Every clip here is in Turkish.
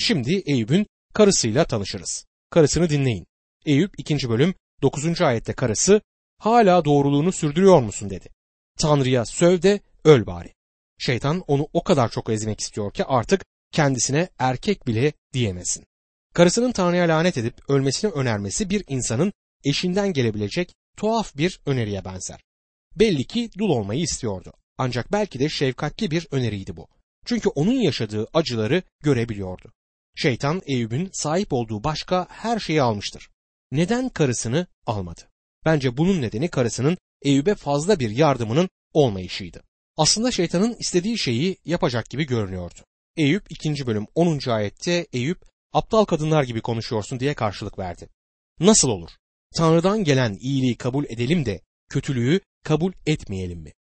Şimdi Eyüp'ün karısıyla tanışırız. Karısını dinleyin. Eyüp 2. bölüm 9. ayette karısı hala doğruluğunu sürdürüyor musun dedi. Tanrı'ya söv de öl bari. Şeytan onu o kadar çok ezmek istiyor ki artık kendisine erkek bile diyemesin. Karısının Tanrı'ya lanet edip ölmesini önermesi bir insanın eşinden gelebilecek tuhaf bir öneriye benzer. Belli ki dul olmayı istiyordu. Ancak belki de şefkatli bir öneriydi bu. Çünkü onun yaşadığı acıları görebiliyordu. Şeytan Eyüp'ün sahip olduğu başka her şeyi almıştır. Neden karısını almadı? Bence bunun nedeni karısının Eyüp'e fazla bir yardımının olmayışıydı. Aslında şeytanın istediği şeyi yapacak gibi görünüyordu. Eyüp 2. bölüm 10. ayette Eyüp aptal kadınlar gibi konuşuyorsun diye karşılık verdi. Nasıl olur? Tanrı'dan gelen iyiliği kabul edelim de kötülüğü kabul etmeyelim mi?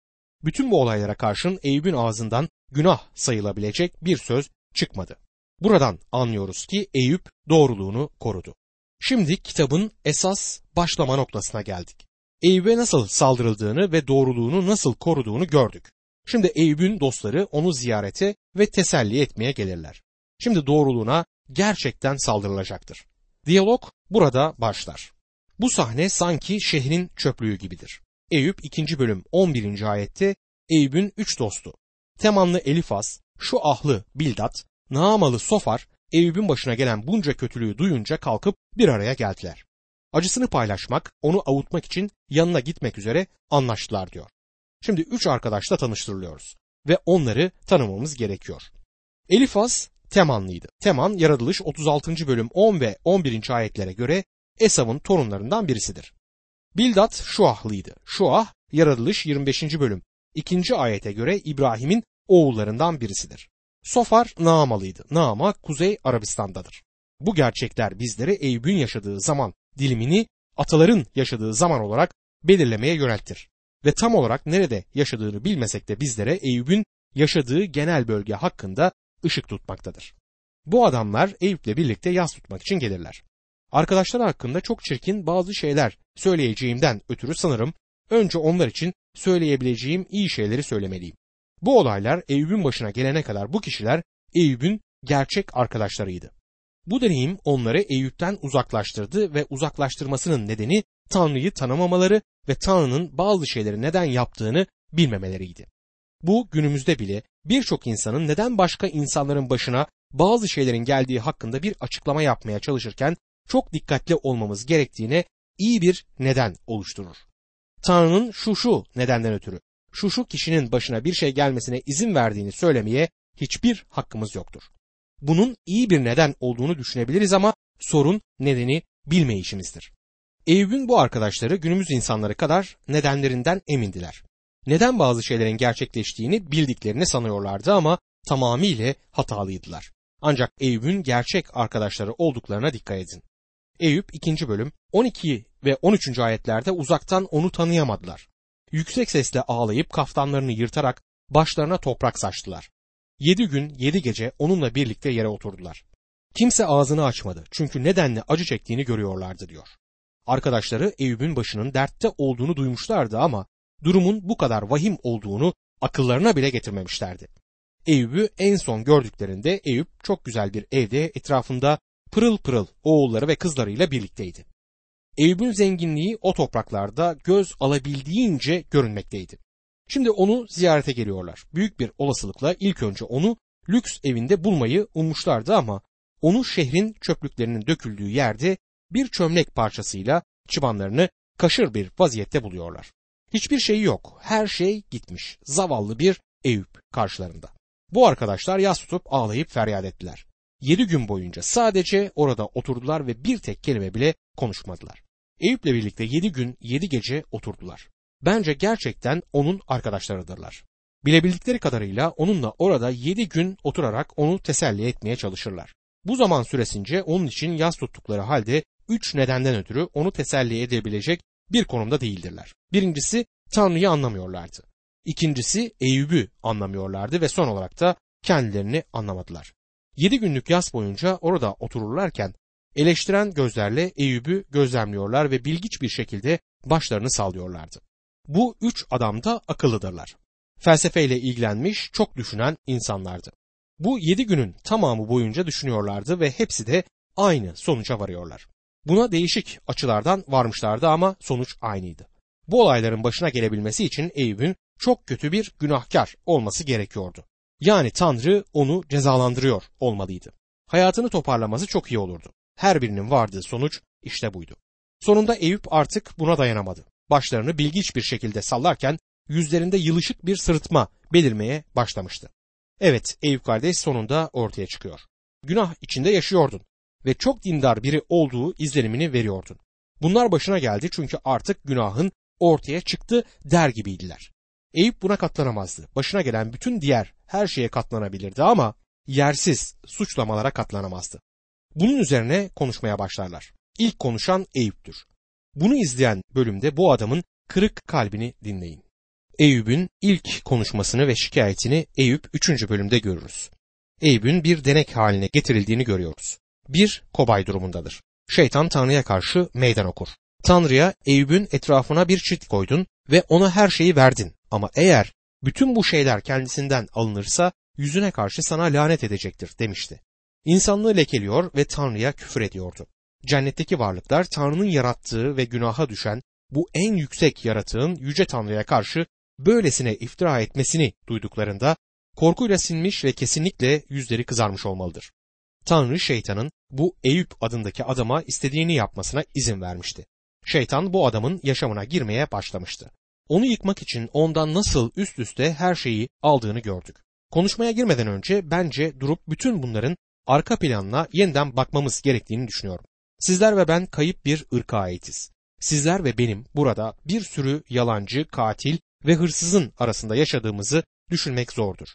Bütün bu olaylara karşın Eyüp'ün ağzından günah sayılabilecek bir söz çıkmadı. Buradan anlıyoruz ki Eyüp doğruluğunu korudu. Şimdi kitabın esas başlama noktasına geldik. Eyüp'e nasıl saldırıldığını ve doğruluğunu nasıl koruduğunu gördük. Şimdi Eyüp'ün dostları onu ziyarete ve teselli etmeye gelirler. Şimdi doğruluğuna gerçekten saldırılacaktır. Diyalog burada başlar. Bu sahne sanki şehrin çöplüğü gibidir. Eyüp 2. bölüm 11. ayette Eyüp'ün üç dostu Temanlı Elifaz, şu ahlı Bildat, Naamalı Sofar, Eyüp'ün başına gelen bunca kötülüğü duyunca kalkıp bir araya geldiler. Acısını paylaşmak, onu avutmak için yanına gitmek üzere anlaştılar diyor. Şimdi üç arkadaşla tanıştırılıyoruz ve onları tanımamız gerekiyor. Elifaz Temanlıydı. Teman yaratılış 36. bölüm 10 ve 11. ayetlere göre Esav'ın torunlarından birisidir. Bildat Şuahlıydı. Şuah yaratılış 25. bölüm 2. ayete göre İbrahim'in oğullarından birisidir. Sofar Naamalıydı. Naama Kuzey Arabistan'dadır. Bu gerçekler bizlere Eyüp'ün yaşadığı zaman dilimini ataların yaşadığı zaman olarak belirlemeye yöneltir. Ve tam olarak nerede yaşadığını bilmesek de bizlere Eyüp'ün yaşadığı genel bölge hakkında ışık tutmaktadır. Bu adamlar Eyüp'le birlikte yas tutmak için gelirler. Arkadaşlar hakkında çok çirkin bazı şeyler söyleyeceğimden ötürü sanırım önce onlar için söyleyebileceğim iyi şeyleri söylemeliyim. Bu olaylar Eyüp'ün başına gelene kadar bu kişiler Eyüp'ün gerçek arkadaşlarıydı. Bu deneyim onları Eyüp'ten uzaklaştırdı ve uzaklaştırmasının nedeni Tanrı'yı tanımamaları ve Tanrı'nın bazı şeyleri neden yaptığını bilmemeleriydi. Bu günümüzde bile birçok insanın neden başka insanların başına bazı şeylerin geldiği hakkında bir açıklama yapmaya çalışırken çok dikkatli olmamız gerektiğine iyi bir neden oluşturur. Tanrı'nın şu şu nedenden ötürü, şu şu kişinin başına bir şey gelmesine izin verdiğini söylemeye hiçbir hakkımız yoktur. Bunun iyi bir neden olduğunu düşünebiliriz ama sorun nedeni bilmeyişimizdir. Eyüp'ün bu arkadaşları günümüz insanları kadar nedenlerinden emindiler. Neden bazı şeylerin gerçekleştiğini bildiklerini sanıyorlardı ama tamamıyla hatalıydılar. Ancak Eyüp'ün gerçek arkadaşları olduklarına dikkat edin. Eyüp 2. bölüm 12 ve 13. ayetlerde uzaktan onu tanıyamadılar. Yüksek sesle ağlayıp kaftanlarını yırtarak başlarına toprak saçtılar. Yedi gün yedi gece onunla birlikte yere oturdular. Kimse ağzını açmadı çünkü nedenle acı çektiğini görüyorlardı diyor. Arkadaşları Eyüp'ün başının dertte olduğunu duymuşlardı ama durumun bu kadar vahim olduğunu akıllarına bile getirmemişlerdi. Eyüp'ü en son gördüklerinde Eyüp çok güzel bir evde etrafında pırıl pırıl oğulları ve kızlarıyla birlikteydi. Eyüp'ün zenginliği o topraklarda göz alabildiğince görünmekteydi. Şimdi onu ziyarete geliyorlar. Büyük bir olasılıkla ilk önce onu lüks evinde bulmayı ummuşlardı ama onu şehrin çöplüklerinin döküldüğü yerde bir çömlek parçasıyla çıbanlarını kaşır bir vaziyette buluyorlar. Hiçbir şeyi yok. Her şey gitmiş. Zavallı bir Eyüp karşılarında. Bu arkadaşlar yas tutup ağlayıp feryat ettiler. Yedi gün boyunca sadece orada oturdular ve bir tek kelime bile konuşmadılar. Eyüp'le birlikte yedi gün yedi gece oturdular. Bence gerçekten onun arkadaşlarıdırlar. Bilebildikleri kadarıyla onunla orada yedi gün oturarak onu teselli etmeye çalışırlar. Bu zaman süresince onun için yas tuttukları halde üç nedenden ötürü onu teselli edebilecek bir konumda değildirler. Birincisi Tanrı'yı anlamıyorlardı. İkincisi Eyüp'ü anlamıyorlardı ve son olarak da kendilerini anlamadılar. Yedi günlük yaz boyunca orada otururlarken eleştiren gözlerle Eyüp'ü gözlemliyorlar ve bilgiç bir şekilde başlarını sallıyorlardı. Bu üç adam da akıllıdırlar. Felsefeyle ilgilenmiş, çok düşünen insanlardı. Bu yedi günün tamamı boyunca düşünüyorlardı ve hepsi de aynı sonuca varıyorlar. Buna değişik açılardan varmışlardı ama sonuç aynıydı. Bu olayların başına gelebilmesi için Eyüp'ün çok kötü bir günahkar olması gerekiyordu. Yani Tanrı onu cezalandırıyor olmalıydı. Hayatını toparlaması çok iyi olurdu. Her birinin vardığı sonuç işte buydu. Sonunda Eyüp artık buna dayanamadı. Başlarını bilgiç bir şekilde sallarken yüzlerinde yılışık bir sırıtma belirmeye başlamıştı. Evet Eyüp kardeş sonunda ortaya çıkıyor. Günah içinde yaşıyordun ve çok dindar biri olduğu izlenimini veriyordun. Bunlar başına geldi çünkü artık günahın ortaya çıktı der gibiydiler. Eyüp buna katlanamazdı. Başına gelen bütün diğer her şeye katlanabilirdi ama yersiz suçlamalara katlanamazdı. Bunun üzerine konuşmaya başlarlar. İlk konuşan Eyüp'tür. Bunu izleyen bölümde bu adamın kırık kalbini dinleyin. Eyüp'ün ilk konuşmasını ve şikayetini Eyüp 3. bölümde görürüz. Eyüp'ün bir denek haline getirildiğini görüyoruz. Bir kobay durumundadır. Şeytan Tanrı'ya karşı meydan okur. Tanrı'ya Eyüp'ün etrafına bir çit koydun ve ona her şeyi verdin. Ama eğer bütün bu şeyler kendisinden alınırsa yüzüne karşı sana lanet edecektir demişti. İnsanlığı lekeliyor ve Tanrı'ya küfür ediyordu. Cennetteki varlıklar Tanrı'nın yarattığı ve günaha düşen bu en yüksek yaratığın yüce Tanrı'ya karşı böylesine iftira etmesini duyduklarında korkuyla sinmiş ve kesinlikle yüzleri kızarmış olmalıdır. Tanrı şeytanın bu Eyüp adındaki adama istediğini yapmasına izin vermişti. Şeytan bu adamın yaşamına girmeye başlamıştı. Onu yıkmak için ondan nasıl üst üste her şeyi aldığını gördük. Konuşmaya girmeden önce bence durup bütün bunların arka planına yeniden bakmamız gerektiğini düşünüyorum. Sizler ve ben kayıp bir ırka aitiz. Sizler ve benim burada bir sürü yalancı, katil ve hırsızın arasında yaşadığımızı düşünmek zordur.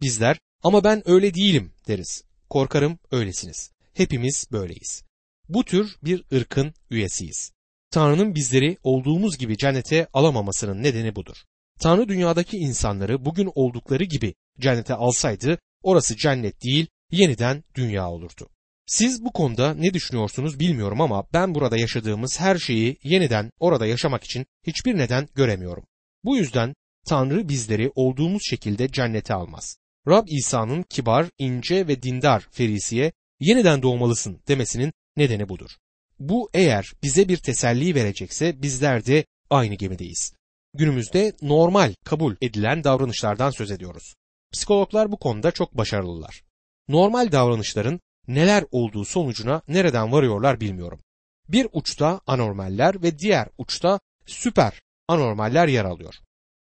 Bizler ama ben öyle değilim deriz. Korkarım öylesiniz. Hepimiz böyleyiz. Bu tür bir ırkın üyesiyiz. Tanrı'nın bizleri olduğumuz gibi cennete alamamasının nedeni budur. Tanrı dünyadaki insanları bugün oldukları gibi cennete alsaydı orası cennet değil yeniden dünya olurdu. Siz bu konuda ne düşünüyorsunuz bilmiyorum ama ben burada yaşadığımız her şeyi yeniden orada yaşamak için hiçbir neden göremiyorum. Bu yüzden Tanrı bizleri olduğumuz şekilde cennete almaz. Rab İsa'nın kibar, ince ve dindar Ferisi'ye yeniden doğmalısın demesinin nedeni budur. Bu eğer bize bir teselli verecekse bizler de aynı gemideyiz. Günümüzde normal kabul edilen davranışlardan söz ediyoruz. Psikologlar bu konuda çok başarılılar. Normal davranışların neler olduğu sonucuna nereden varıyorlar bilmiyorum. Bir uçta anormaller ve diğer uçta süper anormaller yer alıyor.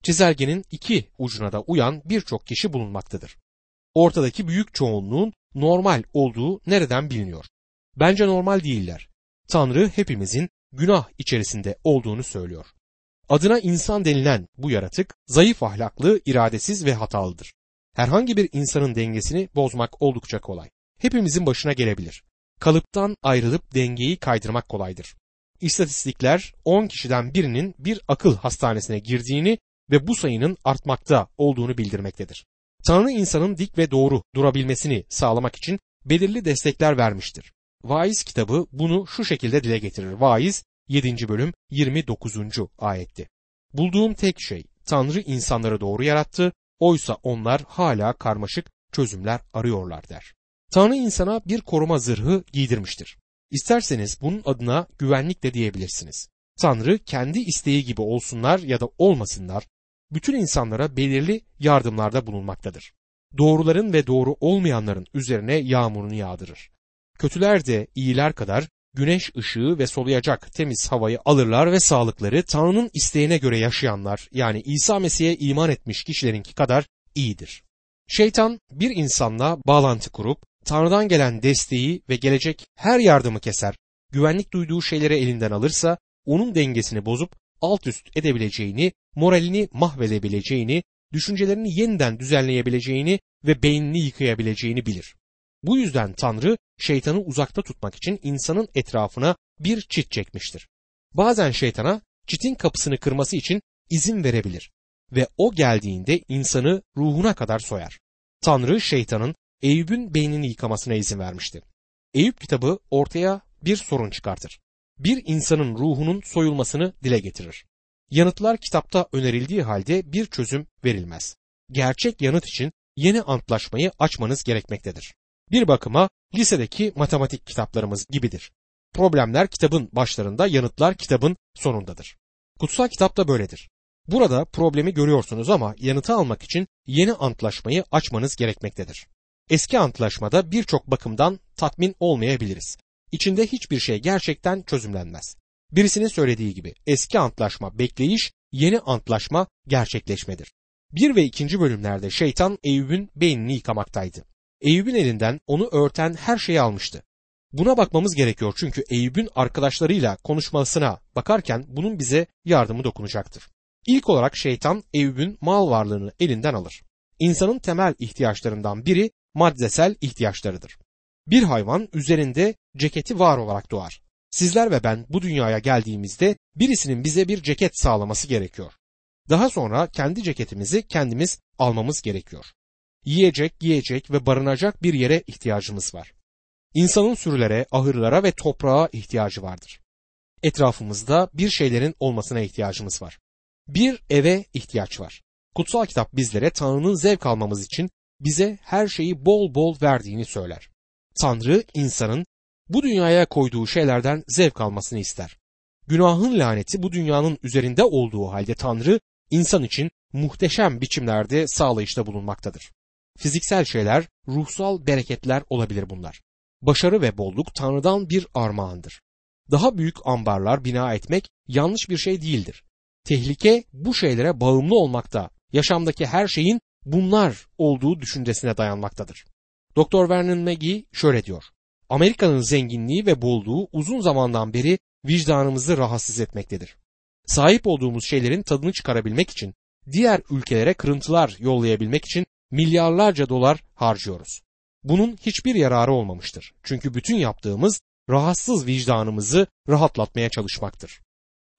Çizelgenin iki ucuna da uyan birçok kişi bulunmaktadır. Ortadaki büyük çoğunluğun normal olduğu nereden biliniyor? Bence normal değiller. Tanrı hepimizin günah içerisinde olduğunu söylüyor. Adına insan denilen bu yaratık zayıf ahlaklı, iradesiz ve hatalıdır. Herhangi bir insanın dengesini bozmak oldukça kolay. Hepimizin başına gelebilir. Kalıptan ayrılıp dengeyi kaydırmak kolaydır. İstatistikler 10 kişiden birinin bir akıl hastanesine girdiğini ve bu sayının artmakta olduğunu bildirmektedir. Tanrı insanın dik ve doğru durabilmesini sağlamak için belirli destekler vermiştir. Vaiz kitabı bunu şu şekilde dile getirir. Vaiz 7. bölüm 29. ayetti. Bulduğum tek şey Tanrı insanları doğru yarattı, oysa onlar hala karmaşık çözümler arıyorlar der. Tanrı insana bir koruma zırhı giydirmiştir. İsterseniz bunun adına güvenlik de diyebilirsiniz. Tanrı kendi isteği gibi olsunlar ya da olmasınlar bütün insanlara belirli yardımlarda bulunmaktadır. Doğruların ve doğru olmayanların üzerine yağmurunu yağdırır. Kötüler de iyiler kadar güneş ışığı ve soluyacak temiz havayı alırlar ve sağlıkları Tanrı'nın isteğine göre yaşayanlar yani İsa Mesih'e iman etmiş kişilerinki kadar iyidir. Şeytan bir insanla bağlantı kurup Tanrı'dan gelen desteği ve gelecek her yardımı keser, güvenlik duyduğu şeyleri elinden alırsa onun dengesini bozup alt üst edebileceğini, moralini mahvedebileceğini, düşüncelerini yeniden düzenleyebileceğini ve beynini yıkayabileceğini bilir. Bu yüzden Tanrı şeytanı uzakta tutmak için insanın etrafına bir çit çekmiştir. Bazen şeytana çitin kapısını kırması için izin verebilir ve o geldiğinde insanı ruhuna kadar soyar. Tanrı şeytanın Eyüp'ün beynini yıkamasına izin vermişti. Eyüp kitabı ortaya bir sorun çıkartır. Bir insanın ruhunun soyulmasını dile getirir. Yanıtlar kitapta önerildiği halde bir çözüm verilmez. Gerçek yanıt için yeni antlaşmayı açmanız gerekmektedir. Bir bakıma lisedeki matematik kitaplarımız gibidir. Problemler kitabın başlarında, yanıtlar kitabın sonundadır. Kutsal kitap da böyledir. Burada problemi görüyorsunuz ama yanıtı almak için yeni antlaşmayı açmanız gerekmektedir. Eski antlaşmada birçok bakımdan tatmin olmayabiliriz. İçinde hiçbir şey gerçekten çözümlenmez. Birisinin söylediği gibi eski antlaşma bekleyiş, yeni antlaşma gerçekleşmedir. Bir ve ikinci bölümlerde şeytan Eyüp'ün beynini yıkamaktaydı. Eyüp'ün elinden onu örten her şeyi almıştı. Buna bakmamız gerekiyor çünkü Eyüp'ün arkadaşlarıyla konuşmasına bakarken bunun bize yardımı dokunacaktır. İlk olarak şeytan Eyüp'ün mal varlığını elinden alır. İnsanın temel ihtiyaçlarından biri maddesel ihtiyaçlarıdır. Bir hayvan üzerinde ceketi var olarak doğar. Sizler ve ben bu dünyaya geldiğimizde birisinin bize bir ceket sağlaması gerekiyor. Daha sonra kendi ceketimizi kendimiz almamız gerekiyor. Yiyecek, giyecek ve barınacak bir yere ihtiyacımız var. İnsanın sürülere, ahırlara ve toprağa ihtiyacı vardır. Etrafımızda bir şeylerin olmasına ihtiyacımız var. Bir eve ihtiyaç var. Kutsal kitap bizlere Tanrı'nın zevk almamız için bize her şeyi bol bol verdiğini söyler. Tanrı insanın bu dünyaya koyduğu şeylerden zevk almasını ister. Günahın laneti bu dünyanın üzerinde olduğu halde Tanrı insan için muhteşem biçimlerde sağlayışta bulunmaktadır. Fiziksel şeyler, ruhsal bereketler olabilir bunlar. Başarı ve bolluk Tanrı'dan bir armağandır. Daha büyük ambarlar bina etmek yanlış bir şey değildir. Tehlike bu şeylere bağımlı olmakta, yaşamdaki her şeyin bunlar olduğu düşüncesine dayanmaktadır. Dr. Vernon McGee şöyle diyor. Amerika'nın zenginliği ve bolluğu uzun zamandan beri vicdanımızı rahatsız etmektedir. Sahip olduğumuz şeylerin tadını çıkarabilmek için, diğer ülkelere kırıntılar yollayabilmek için milyarlarca dolar harcıyoruz. Bunun hiçbir yararı olmamıştır. Çünkü bütün yaptığımız rahatsız vicdanımızı rahatlatmaya çalışmaktır.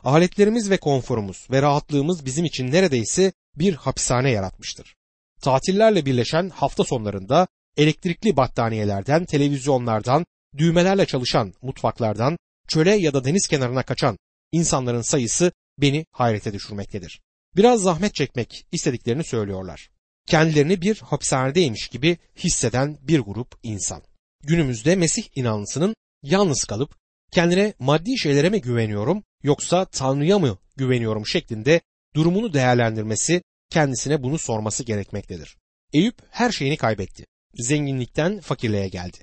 Aletlerimiz ve konforumuz ve rahatlığımız bizim için neredeyse bir hapishane yaratmıştır. Tatillerle birleşen hafta sonlarında elektrikli battaniyelerden, televizyonlardan, düğmelerle çalışan mutfaklardan, çöle ya da deniz kenarına kaçan insanların sayısı beni hayrete düşürmektedir. Biraz zahmet çekmek istediklerini söylüyorlar. Kendilerini bir hapishanedeymiş gibi hisseden bir grup insan. Günümüzde Mesih inanlısının yalnız kalıp kendine maddi şeylere mi güveniyorum yoksa Tanrı'ya mı güveniyorum şeklinde durumunu değerlendirmesi, kendisine bunu sorması gerekmektedir. Eyüp her şeyini kaybetti. Zenginlikten fakirliğe geldi.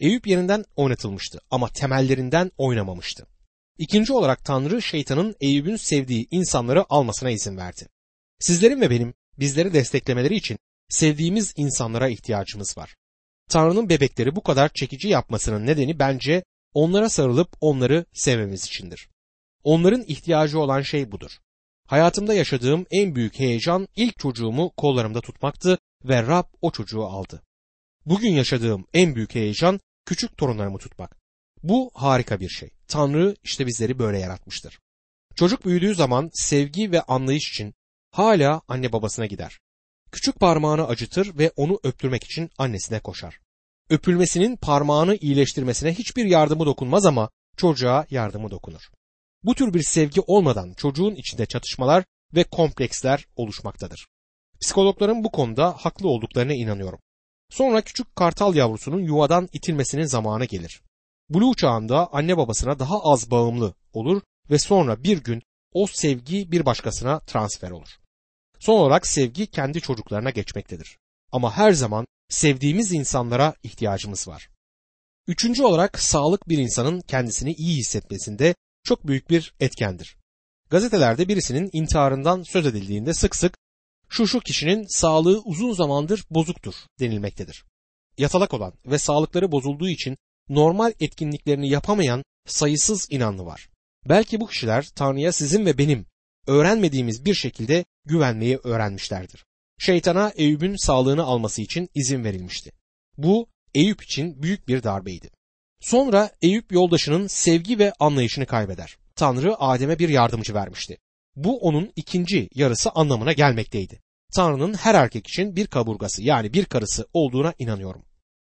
Eyüp yerinden oynatılmıştı ama temellerinden oynamamıştı. İkinci olarak Tanrı şeytanın Eyüp'ün sevdiği insanları almasına izin verdi. Sizlerin ve benim bizleri desteklemeleri için sevdiğimiz insanlara ihtiyacımız var. Tanrı'nın bebekleri bu kadar çekici yapmasının nedeni bence onlara sarılıp onları sevmemiz içindir. Onların ihtiyacı olan şey budur. Hayatımda yaşadığım en büyük heyecan ilk çocuğumu kollarımda tutmaktı ve Rab o çocuğu aldı. Bugün yaşadığım en büyük heyecan küçük torunlarımı tutmak. Bu harika bir şey. Tanrı işte bizleri böyle yaratmıştır. Çocuk büyüdüğü zaman sevgi ve anlayış için hala anne babasına gider. Küçük parmağını acıtır ve onu öptürmek için annesine koşar. Öpülmesinin parmağını iyileştirmesine hiçbir yardımı dokunmaz ama çocuğa yardımı dokunur. Bu tür bir sevgi olmadan çocuğun içinde çatışmalar ve kompleksler oluşmaktadır. Psikologların bu konuda haklı olduklarına inanıyorum. Sonra küçük kartal yavrusunun yuvadan itilmesinin zamanı gelir. Blue çağında anne babasına daha az bağımlı olur ve sonra bir gün o sevgi bir başkasına transfer olur. Son olarak sevgi kendi çocuklarına geçmektedir. Ama her zaman sevdiğimiz insanlara ihtiyacımız var. Üçüncü olarak sağlık bir insanın kendisini iyi hissetmesinde çok büyük bir etkendir. Gazetelerde birisinin intiharından söz edildiğinde sık sık şu şu kişinin sağlığı uzun zamandır bozuktur denilmektedir. Yatalak olan ve sağlıkları bozulduğu için normal etkinliklerini yapamayan sayısız inanlı var. Belki bu kişiler Tanrı'ya sizin ve benim öğrenmediğimiz bir şekilde güvenmeyi öğrenmişlerdir. Şeytana Eyüp'ün sağlığını alması için izin verilmişti. Bu Eyüp için büyük bir darbeydi. Sonra Eyüp yoldaşının sevgi ve anlayışını kaybeder. Tanrı Adem'e bir yardımcı vermişti. Bu onun ikinci yarısı anlamına gelmekteydi. Tanrı'nın her erkek için bir kaburgası yani bir karısı olduğuna inanıyorum.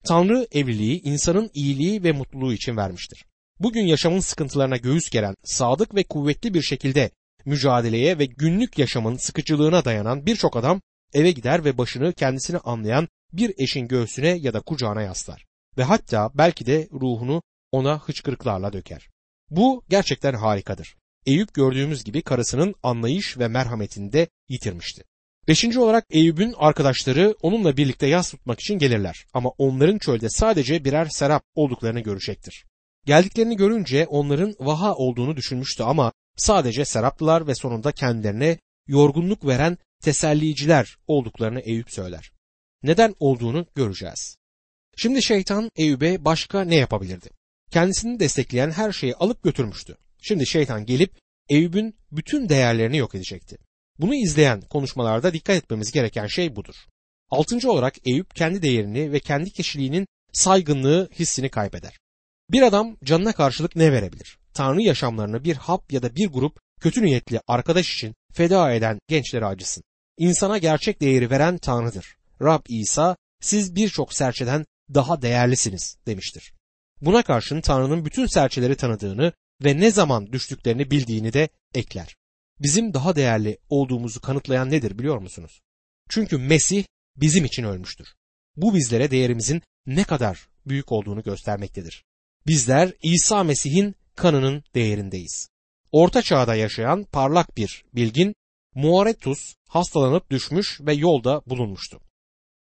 Tanrı evliliği insanın iyiliği ve mutluluğu için vermiştir. Bugün yaşamın sıkıntılarına göğüs geren, sadık ve kuvvetli bir şekilde mücadeleye ve günlük yaşamın sıkıcılığına dayanan birçok adam eve gider ve başını kendisini anlayan bir eşin göğsüne ya da kucağına yaslar ve hatta belki de ruhunu ona hıçkırıklarla döker. Bu gerçekten harikadır. Eyüp gördüğümüz gibi karısının anlayış ve merhametini de yitirmişti. Beşinci olarak Eyüp'ün arkadaşları onunla birlikte yas tutmak için gelirler ama onların çölde sadece birer serap olduklarını görecektir. Geldiklerini görünce onların vaha olduğunu düşünmüştü ama sadece seraptılar ve sonunda kendilerine yorgunluk veren teselliciler olduklarını Eyüp söyler. Neden olduğunu göreceğiz. Şimdi şeytan Eyüp'e başka ne yapabilirdi? Kendisini destekleyen her şeyi alıp götürmüştü. Şimdi şeytan gelip Eyüp'ün bütün değerlerini yok edecekti. Bunu izleyen konuşmalarda dikkat etmemiz gereken şey budur. Altıncı olarak Eyüp kendi değerini ve kendi kişiliğinin saygınlığı hissini kaybeder. Bir adam canına karşılık ne verebilir? Tanrı yaşamlarını bir hap ya da bir grup kötü niyetli arkadaş için feda eden gençlere acısın. İnsana gerçek değeri veren Tanrı'dır. Rab İsa siz birçok serçeden daha değerlisiniz demiştir. Buna karşın Tanrı'nın bütün serçeleri tanıdığını ve ne zaman düştüklerini bildiğini de ekler. Bizim daha değerli olduğumuzu kanıtlayan nedir biliyor musunuz? Çünkü Mesih bizim için ölmüştür. Bu bizlere değerimizin ne kadar büyük olduğunu göstermektedir. Bizler İsa Mesih'in kanının değerindeyiz. Orta çağda yaşayan parlak bir bilgin Muaretus hastalanıp düşmüş ve yolda bulunmuştu.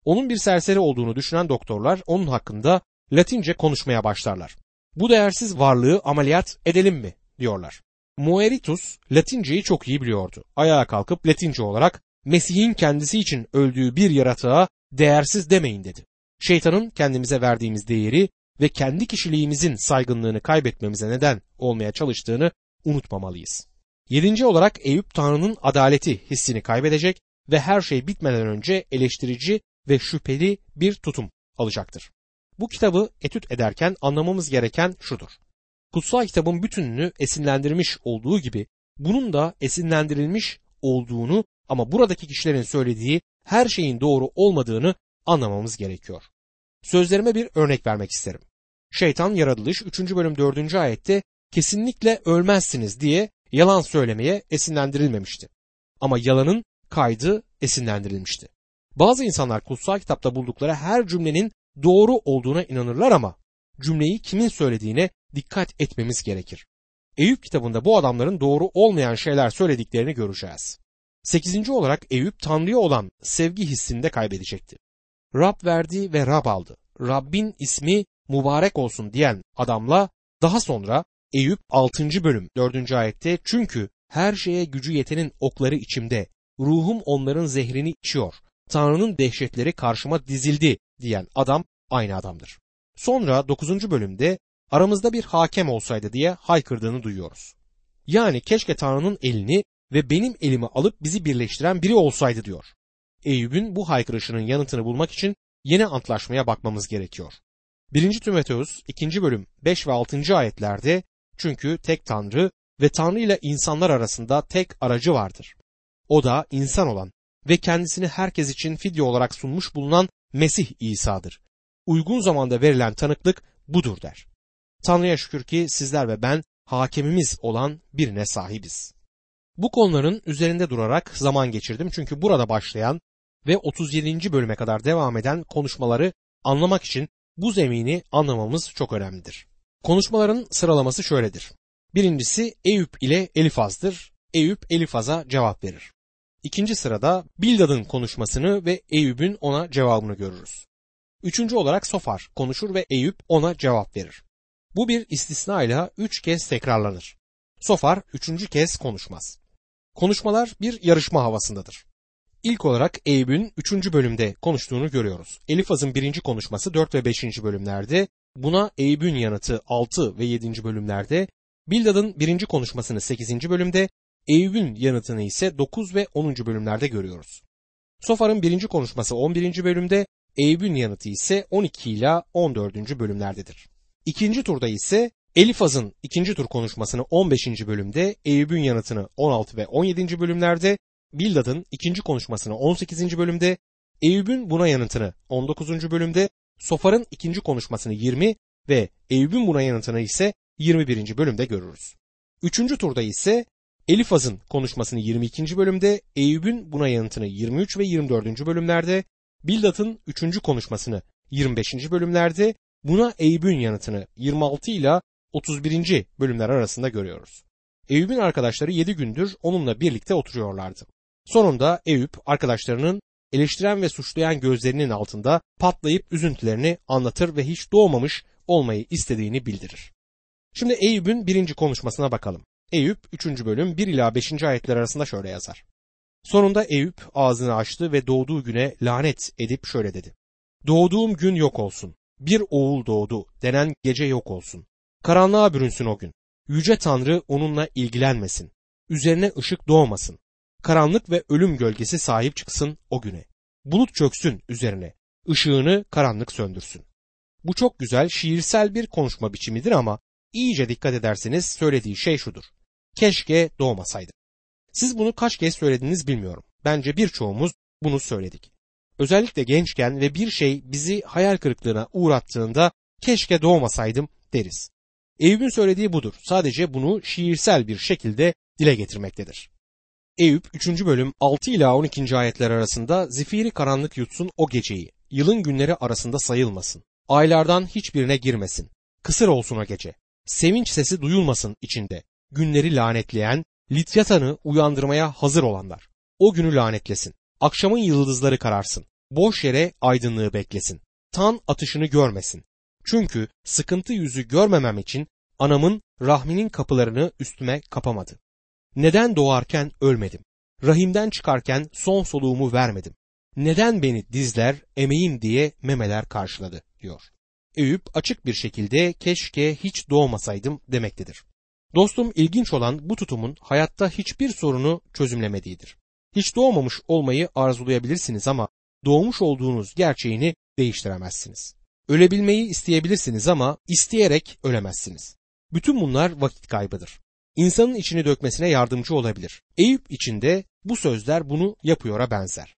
Onun bir serseri olduğunu düşünen doktorlar onun hakkında Latince konuşmaya başlarlar. Bu değersiz varlığı ameliyat edelim mi diyorlar. Mueritus Latinceyi çok iyi biliyordu. Ayağa kalkıp Latince olarak Mesih'in kendisi için öldüğü bir yaratığa değersiz demeyin dedi. Şeytanın kendimize verdiğimiz değeri ve kendi kişiliğimizin saygınlığını kaybetmemize neden olmaya çalıştığını unutmamalıyız. Yedinci olarak Eyüp Tanrı'nın adaleti hissini kaybedecek ve her şey bitmeden önce eleştirici ve şüpheli bir tutum alacaktır. Bu kitabı etüt ederken anlamamız gereken şudur. Kutsal kitabın bütününü esinlendirmiş olduğu gibi bunun da esinlendirilmiş olduğunu ama buradaki kişilerin söylediği her şeyin doğru olmadığını anlamamız gerekiyor. Sözlerime bir örnek vermek isterim. Şeytan yaratılış 3. bölüm 4. ayette kesinlikle ölmezsiniz diye yalan söylemeye esinlendirilmemişti. Ama yalanın kaydı esinlendirilmişti. Bazı insanlar kutsal kitapta buldukları her cümlenin doğru olduğuna inanırlar ama cümleyi kimin söylediğine dikkat etmemiz gerekir. Eyüp kitabında bu adamların doğru olmayan şeyler söylediklerini göreceğiz. Sekizinci olarak Eyüp Tanrı'ya olan sevgi hissini de kaybedecekti. Rab verdi ve Rab aldı. Rabbin ismi mübarek olsun diyen adamla daha sonra Eyüp 6. bölüm 4. ayette çünkü her şeye gücü yetenin okları içimde, ruhum onların zehrini içiyor, Tanrı'nın dehşetleri karşıma dizildi diyen adam aynı adamdır. Sonra 9. bölümde aramızda bir hakem olsaydı diye haykırdığını duyuyoruz. Yani keşke Tanrı'nın elini ve benim elimi alıp bizi birleştiren biri olsaydı diyor. Eyüp'ün bu haykırışının yanıtını bulmak için yeni antlaşmaya bakmamız gerekiyor. 1. Timoteus 2. bölüm 5 ve 6. ayetlerde çünkü tek Tanrı ve Tanrı ile insanlar arasında tek aracı vardır. O da insan olan ve kendisini herkes için fidye olarak sunmuş bulunan Mesih İsa'dır. Uygun zamanda verilen tanıklık budur der. Tanrı'ya şükür ki sizler ve ben hakemimiz olan birine sahibiz. Bu konuların üzerinde durarak zaman geçirdim çünkü burada başlayan ve 37. bölüme kadar devam eden konuşmaları anlamak için bu zemini anlamamız çok önemlidir. Konuşmaların sıralaması şöyledir. Birincisi Eyüp ile Elifaz'dır. Eyüp Elifaz'a cevap verir. İkinci sırada Bildad'ın konuşmasını ve Eyüp'ün ona cevabını görürüz. Üçüncü olarak Sofar konuşur ve Eyüp ona cevap verir. Bu bir istisnayla üç kez tekrarlanır. Sofar üçüncü kez konuşmaz. Konuşmalar bir yarışma havasındadır. İlk olarak Eyüp'ün 3. bölümde konuştuğunu görüyoruz. Elifaz'ın birinci konuşması 4 ve 5. bölümlerde, buna Eyüp'ün yanıtı 6 ve 7. bölümlerde, Bildad'ın birinci konuşmasını 8. bölümde, Eyüp'ün yanıtını ise 9 ve 10. bölümlerde görüyoruz. Sofar'ın birinci konuşması 11. bölümde, Eyüp'ün yanıtı ise 12 ile 14. bölümlerdedir. İkinci turda ise Elifaz'ın ikinci tur konuşmasını 15. bölümde, Eyüp'ün yanıtını 16 ve 17. bölümlerde, Bildad'ın ikinci konuşmasını 18. bölümde, Eyüp'ün buna yanıtını 19. bölümde, Sofar'ın ikinci konuşmasını 20 ve Eyüp'ün buna yanıtını ise 21. bölümde görürüz. Üçüncü turda ise Elifaz'ın konuşmasını 22. bölümde, Eyüp'ün buna yanıtını 23 ve 24. bölümlerde, Bildat'ın 3. konuşmasını 25. bölümlerde, buna Eyüp'ün yanıtını 26 ile 31. bölümler arasında görüyoruz. Eyüp'ün arkadaşları 7 gündür onunla birlikte oturuyorlardı. Sonunda Eyüp arkadaşlarının eleştiren ve suçlayan gözlerinin altında patlayıp üzüntülerini anlatır ve hiç doğmamış olmayı istediğini bildirir. Şimdi Eyüp'ün birinci konuşmasına bakalım. Eyüp 3. bölüm 1 ila 5. ayetler arasında şöyle yazar. Sonunda Eyüp ağzını açtı ve doğduğu güne lanet edip şöyle dedi. Doğduğum gün yok olsun. Bir oğul doğdu denen gece yok olsun. Karanlığa bürünsün o gün. Yüce Tanrı onunla ilgilenmesin. Üzerine ışık doğmasın. Karanlık ve ölüm gölgesi sahip çıksın o güne. Bulut çöksün üzerine. Işığını karanlık söndürsün. Bu çok güzel şiirsel bir konuşma biçimidir ama iyice dikkat ederseniz söylediği şey şudur. Keşke doğmasaydı. Siz bunu kaç kez söylediniz bilmiyorum. Bence birçoğumuz bunu söyledik. Özellikle gençken ve bir şey bizi hayal kırıklığına uğrattığında keşke doğmasaydım deriz. Eyüp'ün söylediği budur. Sadece bunu şiirsel bir şekilde dile getirmektedir. Eyüp 3. bölüm 6 ila 12. ayetler arasında zifiri karanlık yutsun o geceyi, yılın günleri arasında sayılmasın, aylardan hiçbirine girmesin, kısır olsun o gece, sevinç sesi duyulmasın içinde, günleri lanetleyen, Lityatan'ı uyandırmaya hazır olanlar, o günü lanetlesin, akşamın yıldızları kararsın, boş yere aydınlığı beklesin, tan atışını görmesin, çünkü sıkıntı yüzü görmemem için anamın rahminin kapılarını üstüme kapamadı. Neden doğarken ölmedim? Rahimden çıkarken son soluğumu vermedim. Neden beni dizler, emeğim diye memeler karşıladı diyor. Eyüp açık bir şekilde keşke hiç doğmasaydım demektedir. Dostum ilginç olan bu tutumun hayatta hiçbir sorunu çözümlemediğidir. Hiç doğmamış olmayı arzulayabilirsiniz ama doğmuş olduğunuz gerçeğini değiştiremezsiniz. Ölebilmeyi isteyebilirsiniz ama isteyerek ölemezsiniz. Bütün bunlar vakit kaybıdır. İnsanın içini dökmesine yardımcı olabilir. Eyüp içinde bu sözler bunu yapıyora benzer.